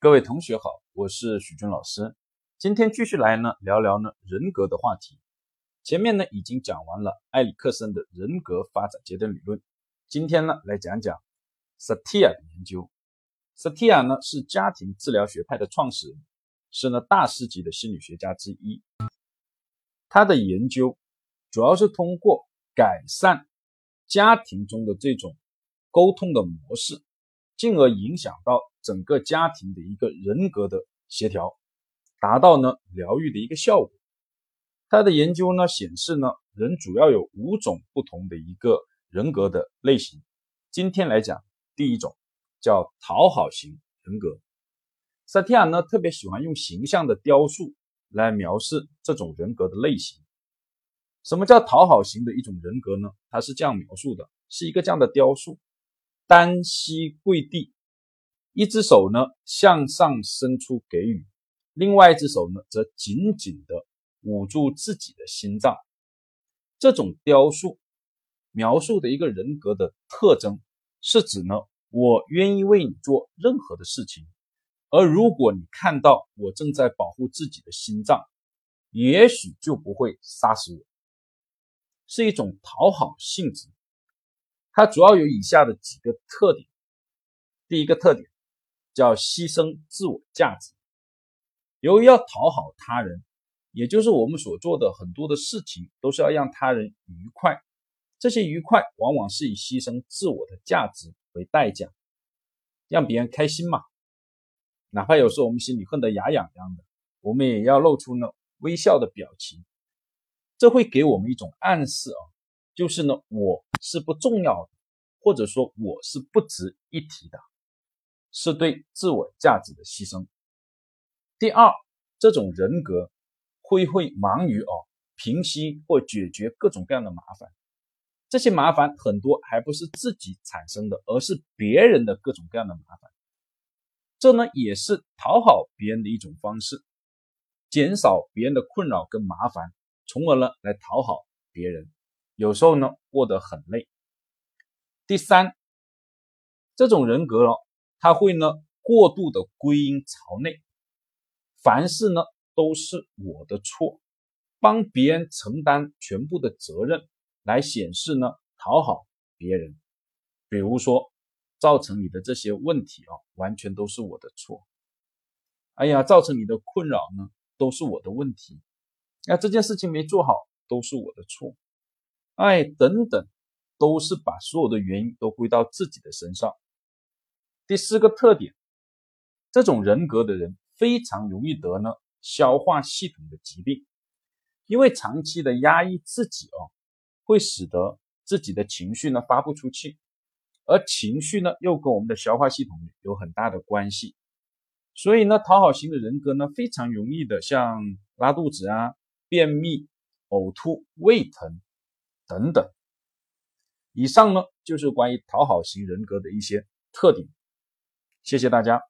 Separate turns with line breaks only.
各位同学好，我是许军老师。今天继续来呢聊聊呢人格的话题。前面呢已经讲完了埃里克森的人格发展阶段理论，今天呢来讲讲萨提亚的研究。萨提亚呢是家庭治疗学派的创始人，是呢大师级的心理学家之一。他的研究主要是通过改善家庭中的这种沟通的模式，进而影响到。整个家庭的一个人格的协调，达到呢疗愈的一个效果。他的研究呢显示呢，人主要有五种不同的一个人格的类型。今天来讲第一种叫讨好型人格。萨提亚呢特别喜欢用形象的雕塑来描述这种人格的类型。什么叫讨好型的一种人格呢？他是这样描述的：是一个这样的雕塑，单膝跪地。一只手呢向上伸出给予，另外一只手呢则紧紧的捂住自己的心脏。这种雕塑描述的一个人格的特征，是指呢我愿意为你做任何的事情，而如果你看到我正在保护自己的心脏，也许就不会杀死我。是一种讨好性质，它主要有以下的几个特点。第一个特点。叫牺牲自我价值。由于要讨好他人，也就是我们所做的很多的事情都是要让他人愉快。这些愉快往往是以牺牲自我的价值为代价，让别人开心嘛。哪怕有时候我们心里恨得牙痒痒的，我们也要露出呢微笑的表情。这会给我们一种暗示啊，就是呢我是不重要的，或者说我是不值一提的。是对自我价值的牺牲。第二，这种人格会会忙于哦平息或解决各种各样的麻烦，这些麻烦很多还不是自己产生的，而是别人的各种各样的麻烦。这呢也是讨好别人的一种方式，减少别人的困扰跟麻烦，从而呢来讨好别人。有时候呢过得很累。第三，这种人格哦。他会呢过度的归因朝内，凡事呢都是我的错，帮别人承担全部的责任，来显示呢讨好别人。比如说，造成你的这些问题啊，完全都是我的错。哎呀，造成你的困扰呢，都是我的问题。那这件事情没做好，都是我的错。哎，等等，都是把所有的原因都归到自己的身上。第四个特点，这种人格的人非常容易得呢消化系统的疾病，因为长期的压抑自己哦，会使得自己的情绪呢发不出去，而情绪呢又跟我们的消化系统有很大的关系，所以呢讨好型的人格呢非常容易的像拉肚子啊、便秘、呕吐、胃疼等等。以上呢就是关于讨好型人格的一些特点。谢谢大家。